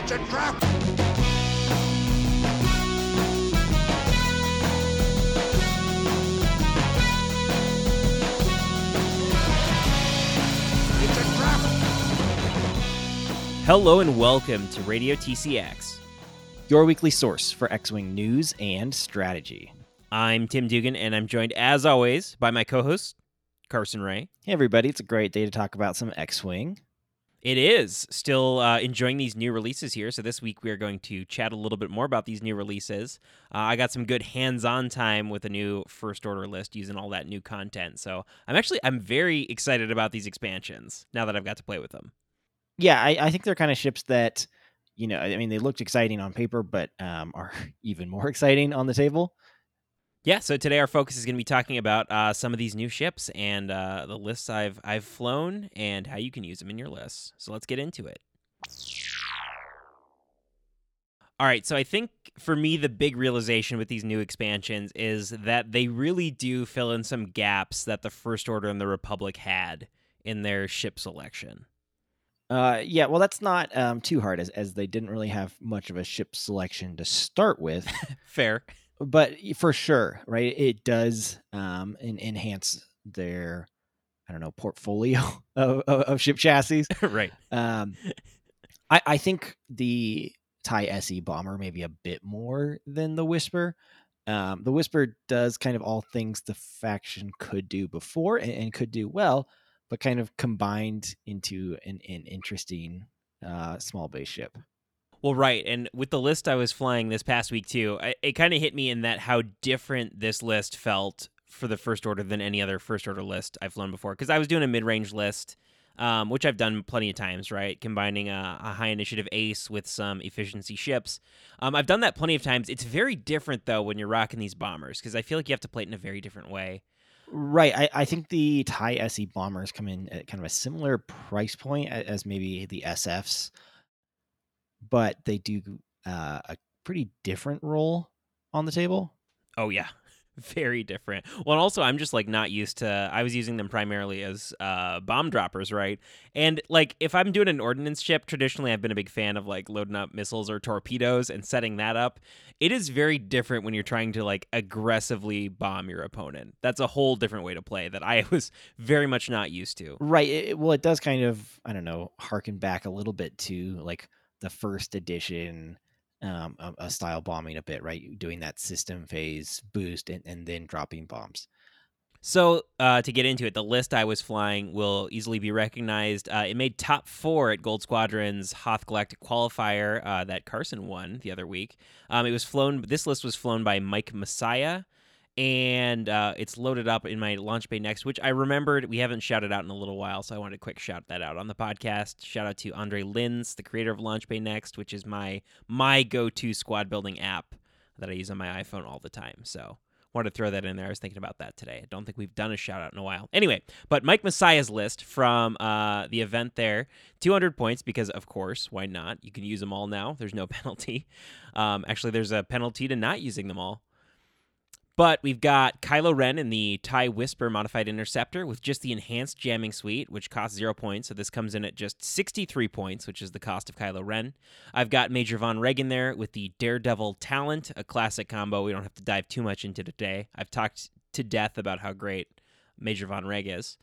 It's a trap! It's a trap! Hello and welcome to Radio TCX. your weekly source for X Wing news and strategy. I'm Tim Dugan, and I'm joined, as always, by my co host, Carson Ray. Hey, everybody, it's a great day to talk about some X Wing. It is still uh, enjoying these new releases here. So, this week we are going to chat a little bit more about these new releases. Uh, I got some good hands on time with a new First Order list using all that new content. So, I'm actually I'm very excited about these expansions now that I've got to play with them. Yeah, I, I think they're kind of ships that, you know, I mean, they looked exciting on paper, but um, are even more exciting on the table. Yeah, so today our focus is going to be talking about uh, some of these new ships and uh, the lists I've I've flown and how you can use them in your lists. So let's get into it. All right, so I think for me the big realization with these new expansions is that they really do fill in some gaps that the First Order and the Republic had in their ship selection. Uh, yeah, well, that's not um, too hard as, as they didn't really have much of a ship selection to start with. Fair. But for sure, right? It does um, en- enhance their, I don't know, portfolio of, of, of ship chassis. right. Um, I, I think the TIE SE bomber maybe a bit more than the Whisper. Um, the Whisper does kind of all things the faction could do before and, and could do well, but kind of combined into an, an interesting uh, small base ship. Well, right. And with the list I was flying this past week, too, I, it kind of hit me in that how different this list felt for the First Order than any other First Order list I've flown before. Because I was doing a mid range list, um, which I've done plenty of times, right? Combining a, a, high initiative ace with some efficiency ships. Um, I've done that plenty of times. It's very different, though, when you're rocking these bombers, because I feel like you have to play it in a very different way. Right. I, I think the TIE SE bombers come in at kind of a similar price point as maybe the SFs but they do uh, a pretty different role on the table. Oh yeah, very different. Well, also I'm just like not used to. I was using them primarily as uh, bomb droppers, right? And like if I'm doing an ordnance ship, traditionally I've been a big fan of like loading up missiles or torpedoes and setting that up. It is very different when you're trying to like aggressively bomb your opponent. That's a whole different way to play that I was very much not used to. Right. It, well, it does kind of I don't know harken back a little bit to like the first edition um, a, a, style bombing a bit, right? Doing that system phase boost and, and then dropping bombs. So, uh, to get into it, the list I was flying will easily be recognized. Uh, it made top four at Gold Squadron's Hoth Galactic Qualifier uh, that Carson won the other week. Um, it was flown. This list was flown by Mike Messiah, and uh, it's loaded up in my launch bay next, which I remembered we haven't shouted out in a little while, so I wanted to quick shout that out on the podcast. Shout out to Andre Lins, the creator of Launch Bay Next, which is my my go-to squad building app that I use on my iPhone all the time. So wanted to throw that in there. I was thinking about that today. I don't think we've done a shout out in a while. Anyway, but Mike Messiah's list from uh, the event there, 200 points because of course, why not? You can use them all now. There's no penalty. Um, actually, there's a penalty to not using them all. But we've got Kylo Ren in the TIE Whisper modified interceptor with just the enhanced jamming suite, which costs zero points. So this comes in at just 63 points, which is the cost of Kylo Ren. I've got Major Vonreg in there with the Daredevil Talent, a classic combo we don't have to dive too much into today. I've talked to death about how great Major Vonreg is.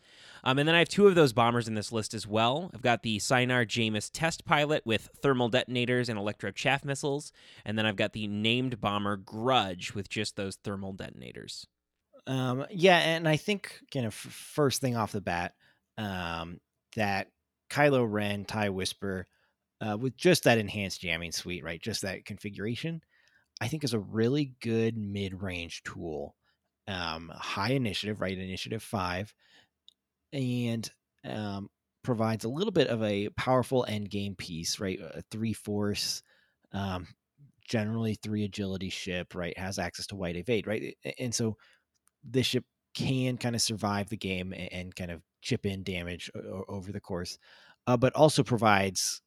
Um, and then I have two of those bombers in this list as well. I've got the Sienar Jaemus test pilot with thermal detonators and electro chaff missiles. And then I've got the named bomber Grudge with just those thermal detonators. Um, yeah, and I think, kind of first thing off the bat, um, that Kylo Ren, TIE Whisper, uh, with just that enhanced jamming suite, right? Just that configuration, I think is a really good mid range tool um, high initiative, right? Initiative five, and um, provides a little bit of a powerful end game piece, right? A three force, um, generally three agility ship, right? Has access to white evade, right? And so this ship can kind of survive the game and, and kind of chip in damage o- over the course, uh, but also provides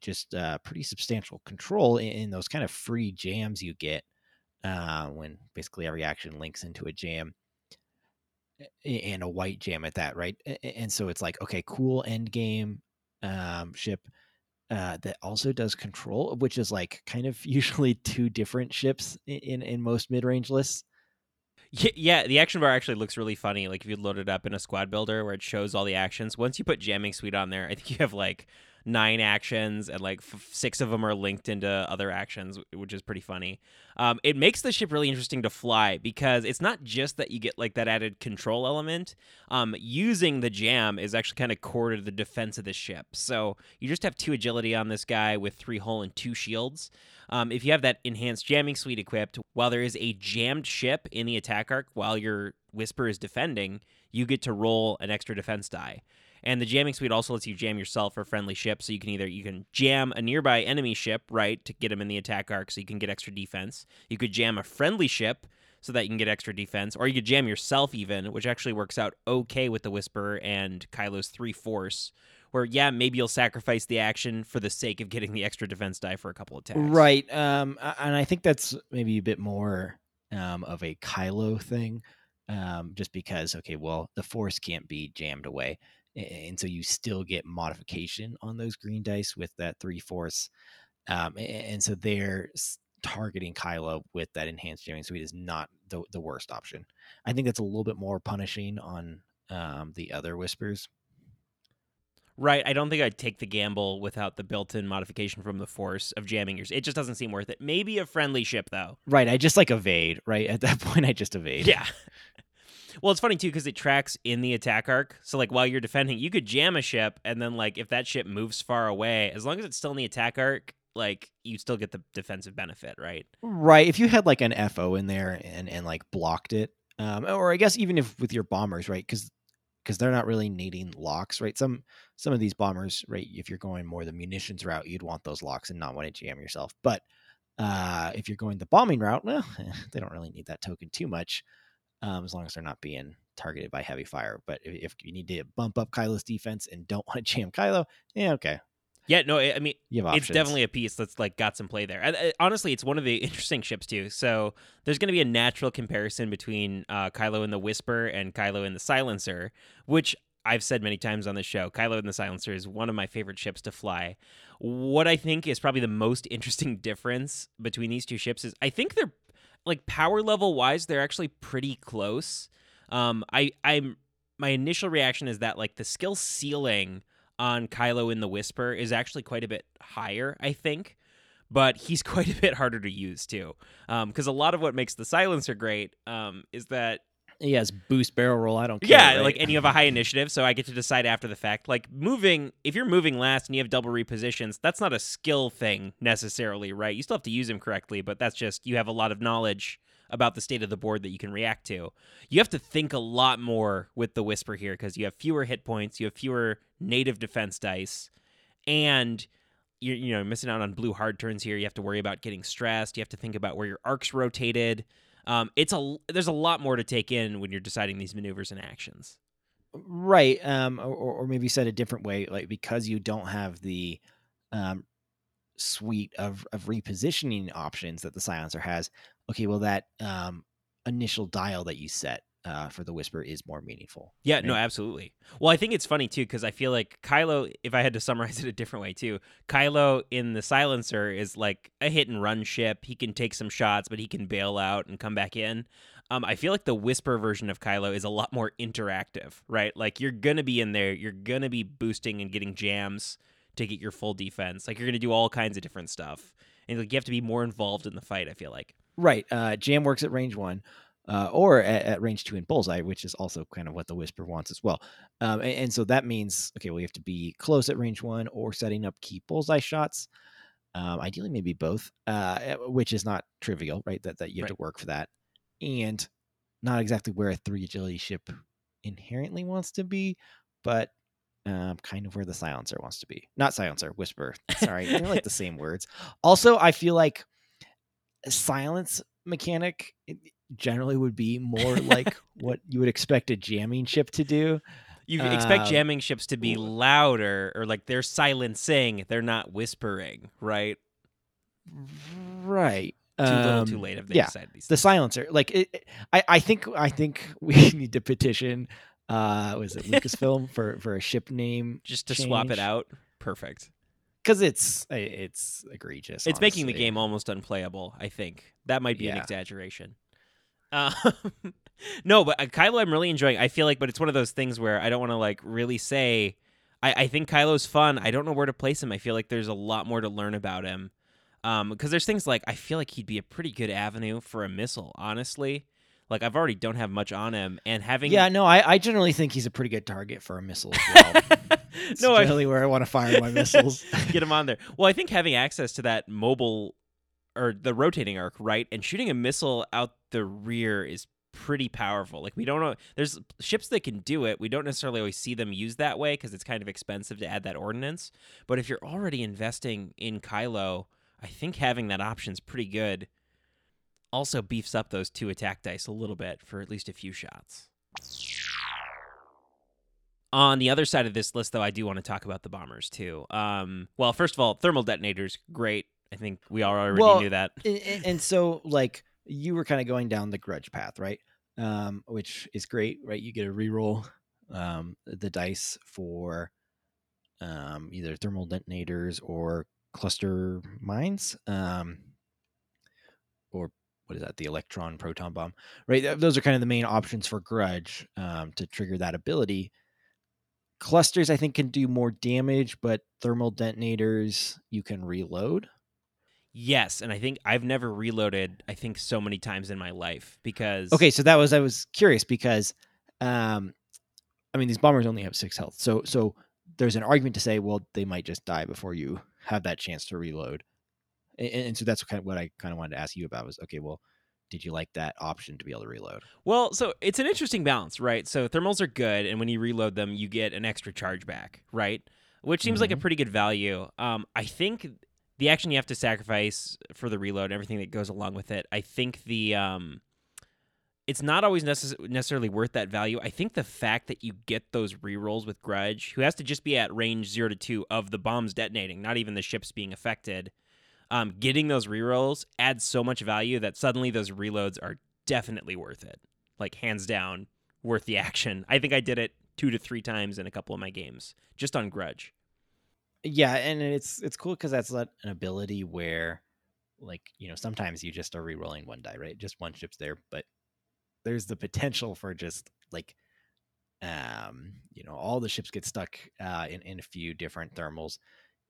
just uh, pretty substantial control in, in those kind of free jams you get uh, when basically every action links into a jam and a white jam at that, right? And so it's like, okay, cool end game um, ship, uh, that also does control, which is like kind of usually two different ships in in, most mid range lists. Yeah, the action bar actually looks really funny. Like if you load it up in a squad builder where it shows all the actions. Once you put jamming suite on there, I think you have like nine actions and like f- six of them are linked into other actions which is pretty funny. Um, it makes the ship really interesting to fly because it's not just that you get like that added control element. Um, using the jam is actually kind of core to the defense of the ship. So you just have two agility on this guy with three hull and two shields. Um, if you have that enhanced jamming suite equipped while there is a jammed ship in the attack arc while your whisper is defending you get to roll an extra defense die and the jamming suite also lets you jam yourself or friendly ship. So you can either you can jam a nearby enemy ship, right, to get them in the attack arc so you can get extra defense. You could jam a friendly ship so that you can get extra defense, or you could jam yourself even, which actually works out okay with the Whisper and Kylo's three force. Where yeah, maybe you'll sacrifice the action for the sake of getting the extra defense die for a couple of attacks. Right, um, and I think that's maybe a bit more um, of a Kylo thing, um, just because okay, well, the force can't be jammed away and so you still get modification on those green dice with that three force. Um, and so they're targeting Kylo with that enhanced jamming suite is not the the worst option. I think that's a little bit more punishing on um, the other whispers. Right. I don't think I'd take the gamble without the built-in modification from the force of jamming yours. It just doesn't seem worth it. Maybe a friendly ship though. Right. I just like evade. Right at that point, I just evade. Yeah. Well, it's funny too because it tracks in the attack arc. So like while you're defending, you could jam a ship, and then like if that ship moves far away, as long as it's still in the attack arc, like you still get the defensive benefit, right? Right. If you had like an FO in there and and like blocked it, um, or I guess even if with your bombers, right? Because because they're not really needing locks, right? Some some of these bombers, right? If you're going more the munitions route, you'd want those locks and not want to jam yourself. But uh, if you're going the bombing route, well, they don't really need that token too much um, as long as they're not being targeted by heavy fire. But if, if you need to bump up Kylo's defense and don't want to jam Kylo, yeah, okay. Yeah, no, I mean, it's definitely a piece that's like got some play there. I, I, honestly, it's one of the interesting ships too. So there's going to be a natural comparison between uh, Kylo and the Whisper and Kylo and the Silencer, which I've said many times on the show. Kylo and the Silencer is one of my favorite ships to fly. What I think is probably the most interesting difference between these two ships is I think they're like power level wise, they're actually pretty close. Um, I I'm my initial reaction is that like the skill ceiling on Kylo in the Whisper is actually quite a bit higher, I think. But he's quite a bit harder to use too, because um, a lot of what makes the silencer great um, is that he has boost barrel roll. I don't care. Yeah, right? like and you have a high initiative, so I get to decide after the fact. Like moving, if you're moving last and you have double repositions, that's not a skill thing necessarily, right? You still have to use them correctly, but that's just you have a lot of knowledge about the state of the board that you can react to. You have to think a lot more with the whisper here because you have fewer hit points, you have fewer native defense dice, and you're you know missing out on blue hard turns here. You have to worry about getting stressed. You have to think about where your arcs rotated. Um, it's a there's a lot more to take in when you're deciding these maneuvers and actions. Right. Um, or, or maybe said a different way, like because you don't have the um, suite of, of repositioning options that the silencer has. Okay, well that um, initial dial that you set uh, for the whisper is more meaningful. Yeah, right? no, absolutely. Well, I think it's funny too because I feel like Kylo, if I had to summarize it a different way too, Kylo in the silencer is like a hit and run ship. He can take some shots, but he can bail out and come back in. Um, I feel like the whisper version of Kylo is a lot more interactive, right? Like you're gonna be in there, you're gonna be boosting and getting jams to get your full defense. Like you're gonna do all kinds of different stuff, and like you have to be more involved in the fight. I feel like. Right. Uh, jam works at range one uh, or at, at, range two in bullseye, which is also kind of what the whisper wants as well. Um, and, and, so that means okay, you have to be close at range one or setting up key bullseye shots. Um, ideally, maybe both, uh, eh, which is not trivial, right? That that you have right. to work for that, and not exactly where a three agility ship inherently wants to be, but um, kind of where the silencer wants to be. Not silencer, whisper. Sorry, they're like the same words. Also, I feel like silence mechanic generally would be more like what you would expect a jamming ship to do. You expect um, jamming ships to be louder or like they're silencing, they're not whispering, right? Right. Too um, little, too um, late. If they yeah, decide these. The things. silencer, like it, I, I think, I think we need to petition. Uh, was it Lucasfilm for for a ship name? Just to change? swap it out. Perfect. because it's it's egregious. It's making the game almost unplayable. I think that might be an exaggeration. Um, no, but uh, Kylo, I'm really enjoying. I feel like, but it's one of those things where I don't want to like really say. I, I think Kylo's fun. I don't know where to place him. I feel like there's a lot more to learn about him. Um, because there's things like I feel like he'd be a pretty good avenue for a missile. Honestly, like I've already don't have much on him, and having Yeah, no, I, I generally think he's a pretty good target for a missile as well. No, I, generally where I want to fire my missiles. get him on there. Well, I think having access to that mobile or the rotating arc, right, and shooting a missile out the rear is pretty powerful. Like we don't know, there's ships that can do it. We don't necessarily always see them used that way because it's kind of expensive to add that ordnance. But if you're already investing in Kylo, I think having that option's pretty good. Also beefs up those two attack dice a little bit for at least a few shots. On the other side of this list, though, I do want to talk about the bombers too. Um, well, first of all, thermal detonators, great. I think we all already Well, knew that. and- and so like you were kind of going down the grudge path, right? Um, which is great, right? You get a reroll um, the dice for um, either thermal detonators or cluster mines, um, or what is that? The electron proton bomb, right? Those are kind of the main options for grudge um, to trigger that ability. Clusters, I think, can do more damage, but thermal detonators you can reload. Yes, and I think I've never reloaded. I think so many times in my life because Okay, so that was I was curious because, um, I mean these bombers only have six health, so so there's an argument to say, well, they might just die before you have that chance to reload, and, and so that's kind of what I kind of wanted to ask you about was okay, well, did you like that option to be able to reload? Well, so it's an interesting balance, right? So thermals are good, and when you reload them, you get an extra charge back, right? Which seems like a Mhm. pretty good value. Um, I think the action you have to sacrifice for the reload and everything that goes along with it. I think the um, it's not always necess- necessarily worth that value. I think the fact that you get those rerolls with Grudge, who has to just be at range zero to two of the bombs detonating, not even the ships being affected. Um, getting those rerolls adds so much value that suddenly those reloads are definitely worth it. Like hands down, worth the action. I think I did it two to three times in a couple of my games just on Grudge. Yeah, and it's it's cool because that's an ability where, like you know, sometimes you just are rerolling one die, right? Just one ship's there, but there's the potential for just like, um, you know, all the ships get stuck uh, in in a few different thermals,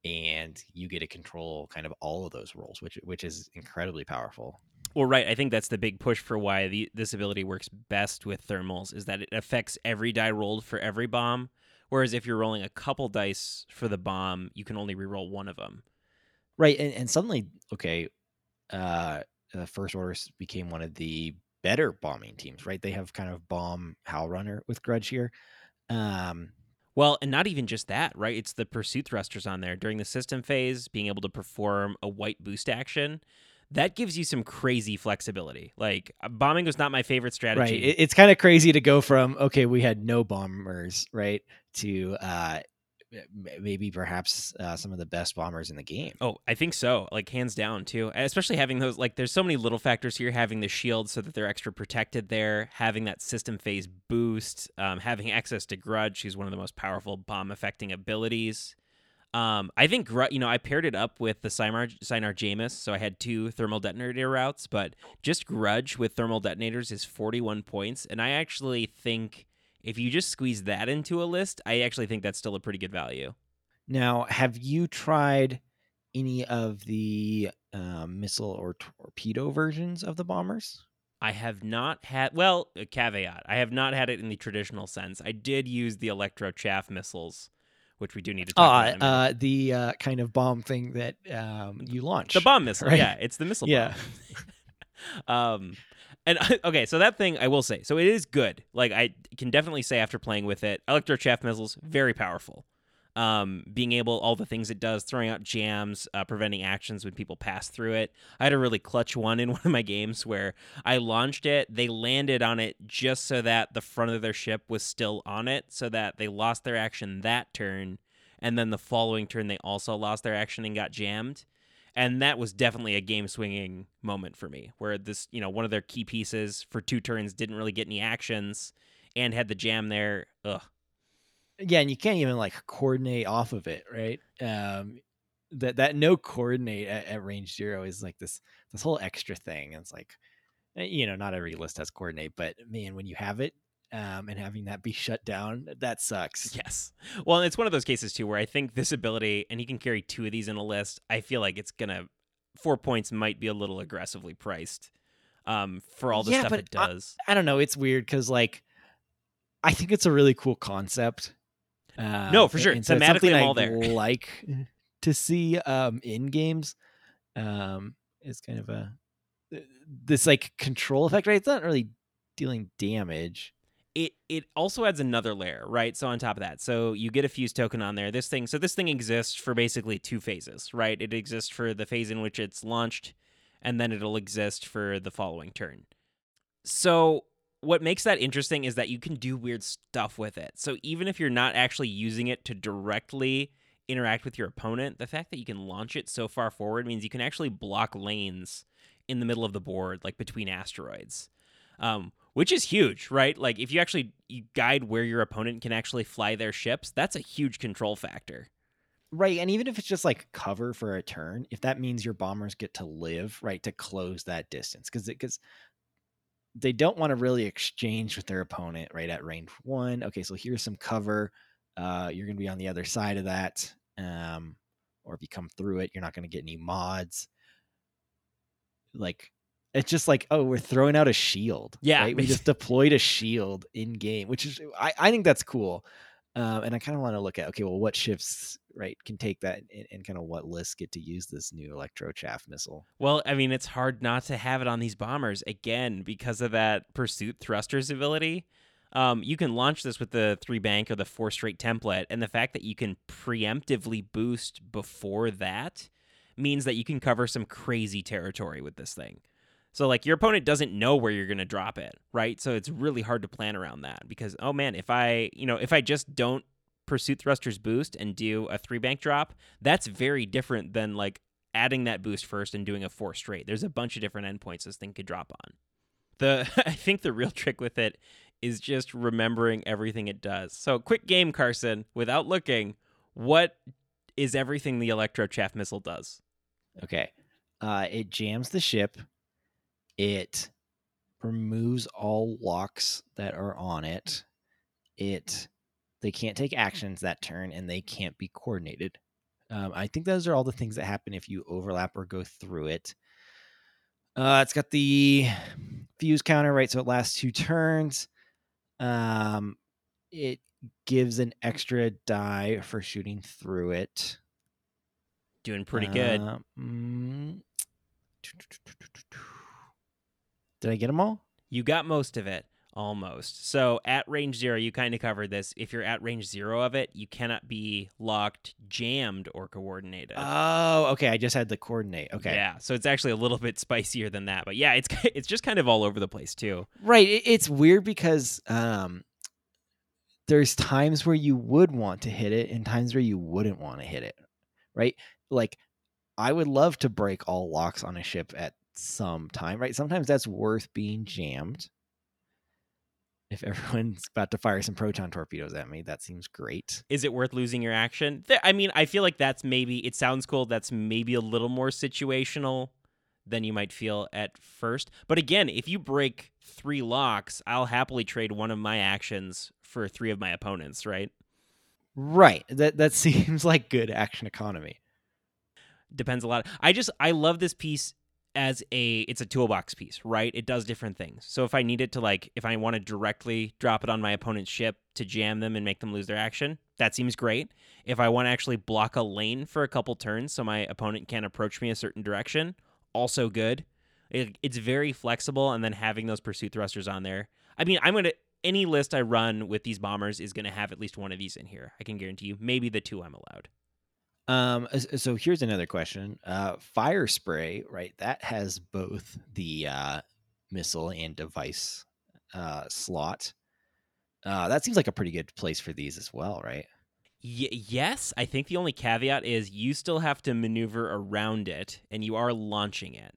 and you get to control kind of all of those rolls, which which is incredibly powerful. Well, right. I think that's the big push for why the, this ability works best with thermals is that it affects every die rolled for every bomb. Whereas if you're rolling a couple dice for the bomb, you can only reroll one of them. Right, and, and suddenly, okay, uh, uh, First Order became one of the better bombing teams. Right, they have kind of bomb Howlrunner with Grudge here. Um, Well, and not even just that, right? It's the pursuit thrusters on there during the system phase, being able to perform a white boost action. That gives you some crazy flexibility. Like uh, bombing was not my favorite strategy. Right. It's kind of crazy to go from okay, we had no bombers, right, to uh, maybe perhaps uh, some of the best bombers in the game. Oh, I think so. Like hands down too. Especially having those like there's so many little factors here, having the shield so that they're extra protected there, having that system phase boost, um, having access to Grudge, she's one of the most powerful bomb affecting abilities. Um, I think Gru- you know I paired it up with the Sienar Sienar Jaemus, so I had two thermal detonator routes, but just Grudge with thermal detonators is 41 points, and I actually think if you just squeeze that into a list, I actually think that's still a pretty good value. Now, have you tried any of the um, missile or torpedo versions of the bombers? I have not had well, a caveat. I have not had it in the traditional sense. I did use the electro chaff missiles, which we do need to talk about. Uh, in a minute. uh, the uh, kind of bomb thing that um, you launch. the bomb missile, right? yeah, it's the missile Yeah. bomb. um, and okay, so that thing I will say, so it is good. Like I can definitely say after playing with it, electro chaff missiles very powerful. Um, being able all the things it does, throwing out jams, uh, preventing actions when people pass through it. I had a really clutch one in one of my games where I launched it. They landed on it just so that the front of their ship was still on it, so that they lost their action that turn, and then the following turn they also lost their action and got jammed and that was definitely a game swinging moment for me where this you know one of their key pieces for two turns didn't really get any actions and had the jam there ugh yeah, and you can't even like coordinate off of it, right? Um, that that no coordinate at, at range zero is like this this whole extra thing. It's like, eh, you know, not every list has coordinate, but man, when you have it, um, and having that be shut down, that sucks. Yes. Well, it's one of those cases too where I think this ability, and he can carry two of these in a list. I feel like it's gonna four points might be a little aggressively priced um, for all the Yeah, stuff it does. I don't know. It's weird because like I think it's a really cool concept. Um, No, for sure. and so it's Thematically, something I'm all there. Like to see um, in games. Um, it's kind of a this like control effect, right? It's not really dealing damage. It it also adds another layer, right? So on top of that, so you get a fuse token on there. This thing, so this thing exists for basically two phases, right? It exists for the phase in which it's launched, and then it'll exist for the following turn. So what makes that interesting is that you can do weird stuff with it. So even if you're not actually using it to directly interact with your opponent, the fact that you can launch it so far forward means you can actually block lanes in the middle of the board, like between asteroids. Um, which is huge, right? Like if you actually you guide where your opponent can actually fly their ships, that's a huge control factor. Right, and even if it's just like cover for a turn, if that means your bombers get to live, right, to close that distance, because because they don't want to really exchange with their opponent, right, at range one. Okay, so here's some cover. Uh, you're going to be on the other side of that, um, or if you come through it, you're not going to get any mods. Like, it's just like, oh, we're throwing out a shield. Yeah, right? we just deployed a shield in game, which is I, I think that's cool. Um, and I kind of want to look at okay, well, what ships right can take that, and, and kind of what lists get to use this new electro chaff missile. Well, I mean, it's hard not to have it on these bombers again because of that pursuit thrusters ability. Um, you can launch this with the three bank or the four straight template, and the fact that you can preemptively boost before that means that you can cover some crazy territory with this thing. So like your opponent doesn't know where you're going to drop it, right? So it's really hard to plan around that because oh man, if I, you know, if I just don't pursuit thrusters boost and do a three bank drop, that's very different than like adding that boost first and doing a four straight. There's a bunch of different endpoints this thing could drop on. The I think the real trick with it is just remembering everything it does. So quick game, Carson, without looking, what is everything the electro chaff missile does? Okay, uh, it jams the ship. It removes all locks that are on it. It they can't take actions that turn, and they can't be coordinated. Um, I think those are all the things that happen if you overlap or go through it. Uh, it's got the fuse counter, right? So it lasts two turns. Um, it gives an extra die for shooting through it. Doing pretty good. Uh, mm, did I get them all? You got most of it, almost. So at range zero, you kind of covered this. If you're at range zero of it, you cannot be locked, jammed, or coordinated. Oh, okay. I just had the coordinate. Okay. Yeah, so it's actually a little bit spicier than that. But yeah, it's it's just kind of all over the place too. Right. It's weird because um, there's times where you would want to hit it and times where you wouldn't want to hit it. Right. Like, I would love to break all locks on a ship at some time. Right. Sometimes that's worth being jammed. If everyone's about to fire some proton torpedoes at me, that seems great. Is it worth losing your action? I mean, I feel like that's maybe it sounds cool. That's maybe a little more situational than you might feel at first. But again, if you break three locks, I'll happily trade one of my actions for three of my opponents, right? Right. That that seems like good action economy. depends a lot. I just I love this piece as a it's a toolbox piece, right? It does different things. So if I need it to like if I want to directly drop it on my opponent's ship to jam them and make them lose their action, that seems great. If I want to actually block a lane for a couple turns so my opponent can't approach me a certain direction, also good. It, it's very flexible and then having those pursuit thrusters on there. I mean, I'm going to any list I run with these bombers is going to have at least one of these in here. I can guarantee you. Maybe the two I'm allowed. Um, so here's another question. Uh, Firespray, right? That has both the uh, missile and device uh, slot. Uh, that seems like a pretty good place for these as well, right? Y- yes, I think the only caveat is you still have to maneuver around it, and you are launching it.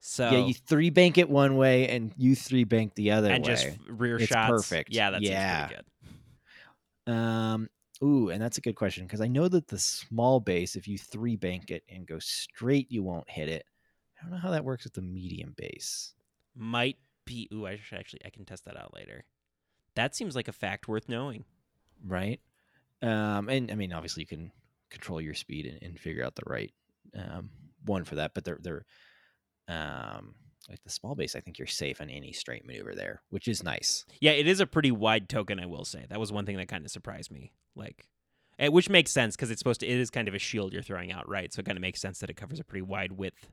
So Yeah, you three bank it one way and you three bank the other and way. just rear It's shots. perfect. Yeah, that Yeah. seems pretty good. Um, Ooh, and that's a good question because I know that the small base, if you three bank it and go straight, you won't hit it. I don't know how that works with the medium base. Might be. Ooh, I should actually. I can test that out later. That seems like a fact worth knowing. Right. Um, and I mean, obviously, you can control your speed and, and figure out the right um, one for that. But they're they're um, like the small base. I think you're safe on any straight maneuver there, which is nice. Yeah, it is a pretty wide token. I will say that was one thing that kind of surprised me. Like, eh, which makes sense because it's supposed to. It is kind of a shield you're throwing out, right? So it kind of makes sense that it covers a pretty wide width.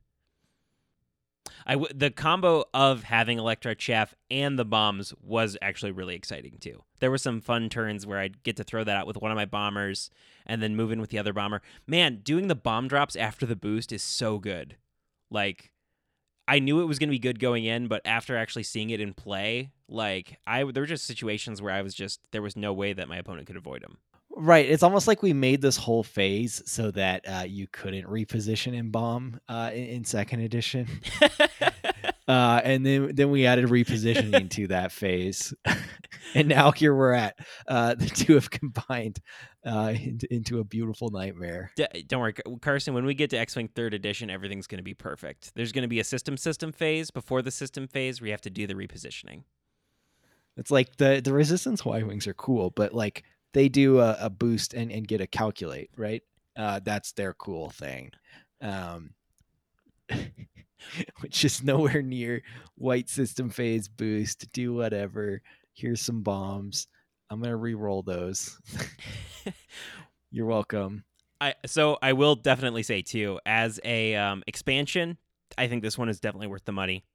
I w- the combo of having Electro Chaff and the bombs was actually really exciting too. There were some fun turns where I'd get to throw that out with one of my bombers and then move in with the other bomber. Man, doing the bomb drops after the boost is so good. Like I knew it was going to be good going in, but after actually seeing it in play, like I there were just situations where I was just there was no way that my opponent could avoid him. Right. It's almost like we made this whole phase so that uh, you couldn't reposition in bomb uh, in, in second edition. uh, and then then we added repositioning to that phase, and now here we're at. Uh, the two have combined uh, into, into a beautiful nightmare. D- don't worry, Carson. When we get to X Wing Third Edition, everything's going to be perfect. There's going to be a system system phase before the system phase where you have to do the repositioning. It's like the the Resistance Y wings are cool, but like they do a, a boost and, and get a calculate, right? Uh, that's their cool thing. Um, which is nowhere near white system phase boost. Do whatever. Here's some bombs. I'm gonna re-roll those. You're welcome. I so I will definitely say too, as a um, expansion, I think this one is definitely worth the money.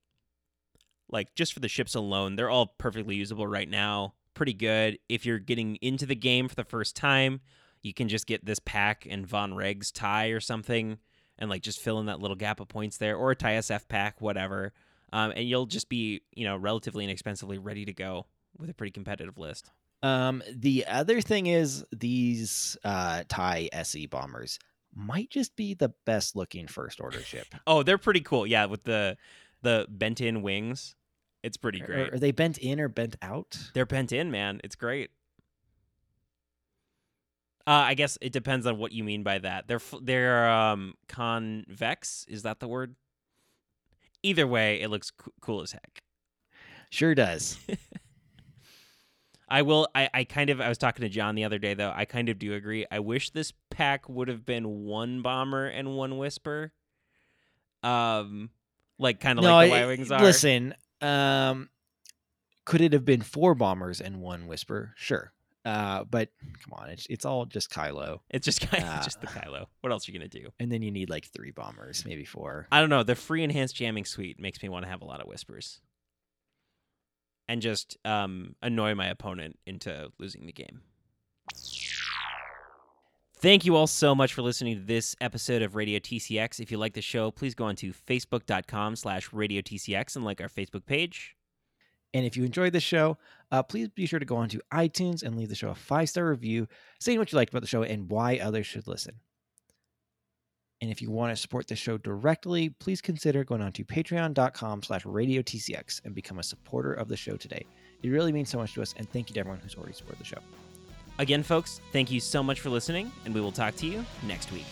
Like just for the ships alone, they're all perfectly usable right now. Pretty good. If you're getting into the game for the first time, you can just get this pack and Vonreg's tie or something and like just fill in that little gap of points there, or a tie SF pack, whatever. Um, and you'll just be, you know, relatively inexpensively ready to go with a pretty competitive list. Um, the other thing is these uh, TIE SE bombers might just be the best looking first order ship. oh, they're pretty cool. Yeah, with the the bent in wings. It's pretty great. Are, are, they bent in or bent out? They're bent in, man. It's great. Uh, I guess it depends on what you mean by that. They're they're um, convex. Is that the word? Either way, it looks co- cool as heck. Sure does. I will. I, I kind of. I was talking to John the other day, though. I kind of do agree. I wish this pack would have been one bomber and one whisper. Um, like kind of no, like the Y wings are. Listen, um, could it have been four bombers and one whisper? Sure. Uh, but come on, it's it's all just Kylo. It's just uh, just the Kylo. What else are you gonna do? And then you need like three bombers, maybe four. I don't know. The free enhanced jamming suite makes me want to have a lot of whispers, and just um, annoy my opponent into losing the game. Thank you all so much for listening to this episode of Radio TCX. If you like the show, please go on to facebook.com slash Radio TCX and like our Facebook page. And if you enjoyed the show, uh, please be sure to go on to iTunes and leave the show a five star review saying what you liked about the show and why others should listen. And if you want to support the show directly, please consider going on to patreon.com slash radio TCX and become a supporter of the show today. It really means so much to us, and thank you to everyone who's already supported the show. Again, folks, thank you so much for listening, and we will talk to you next week.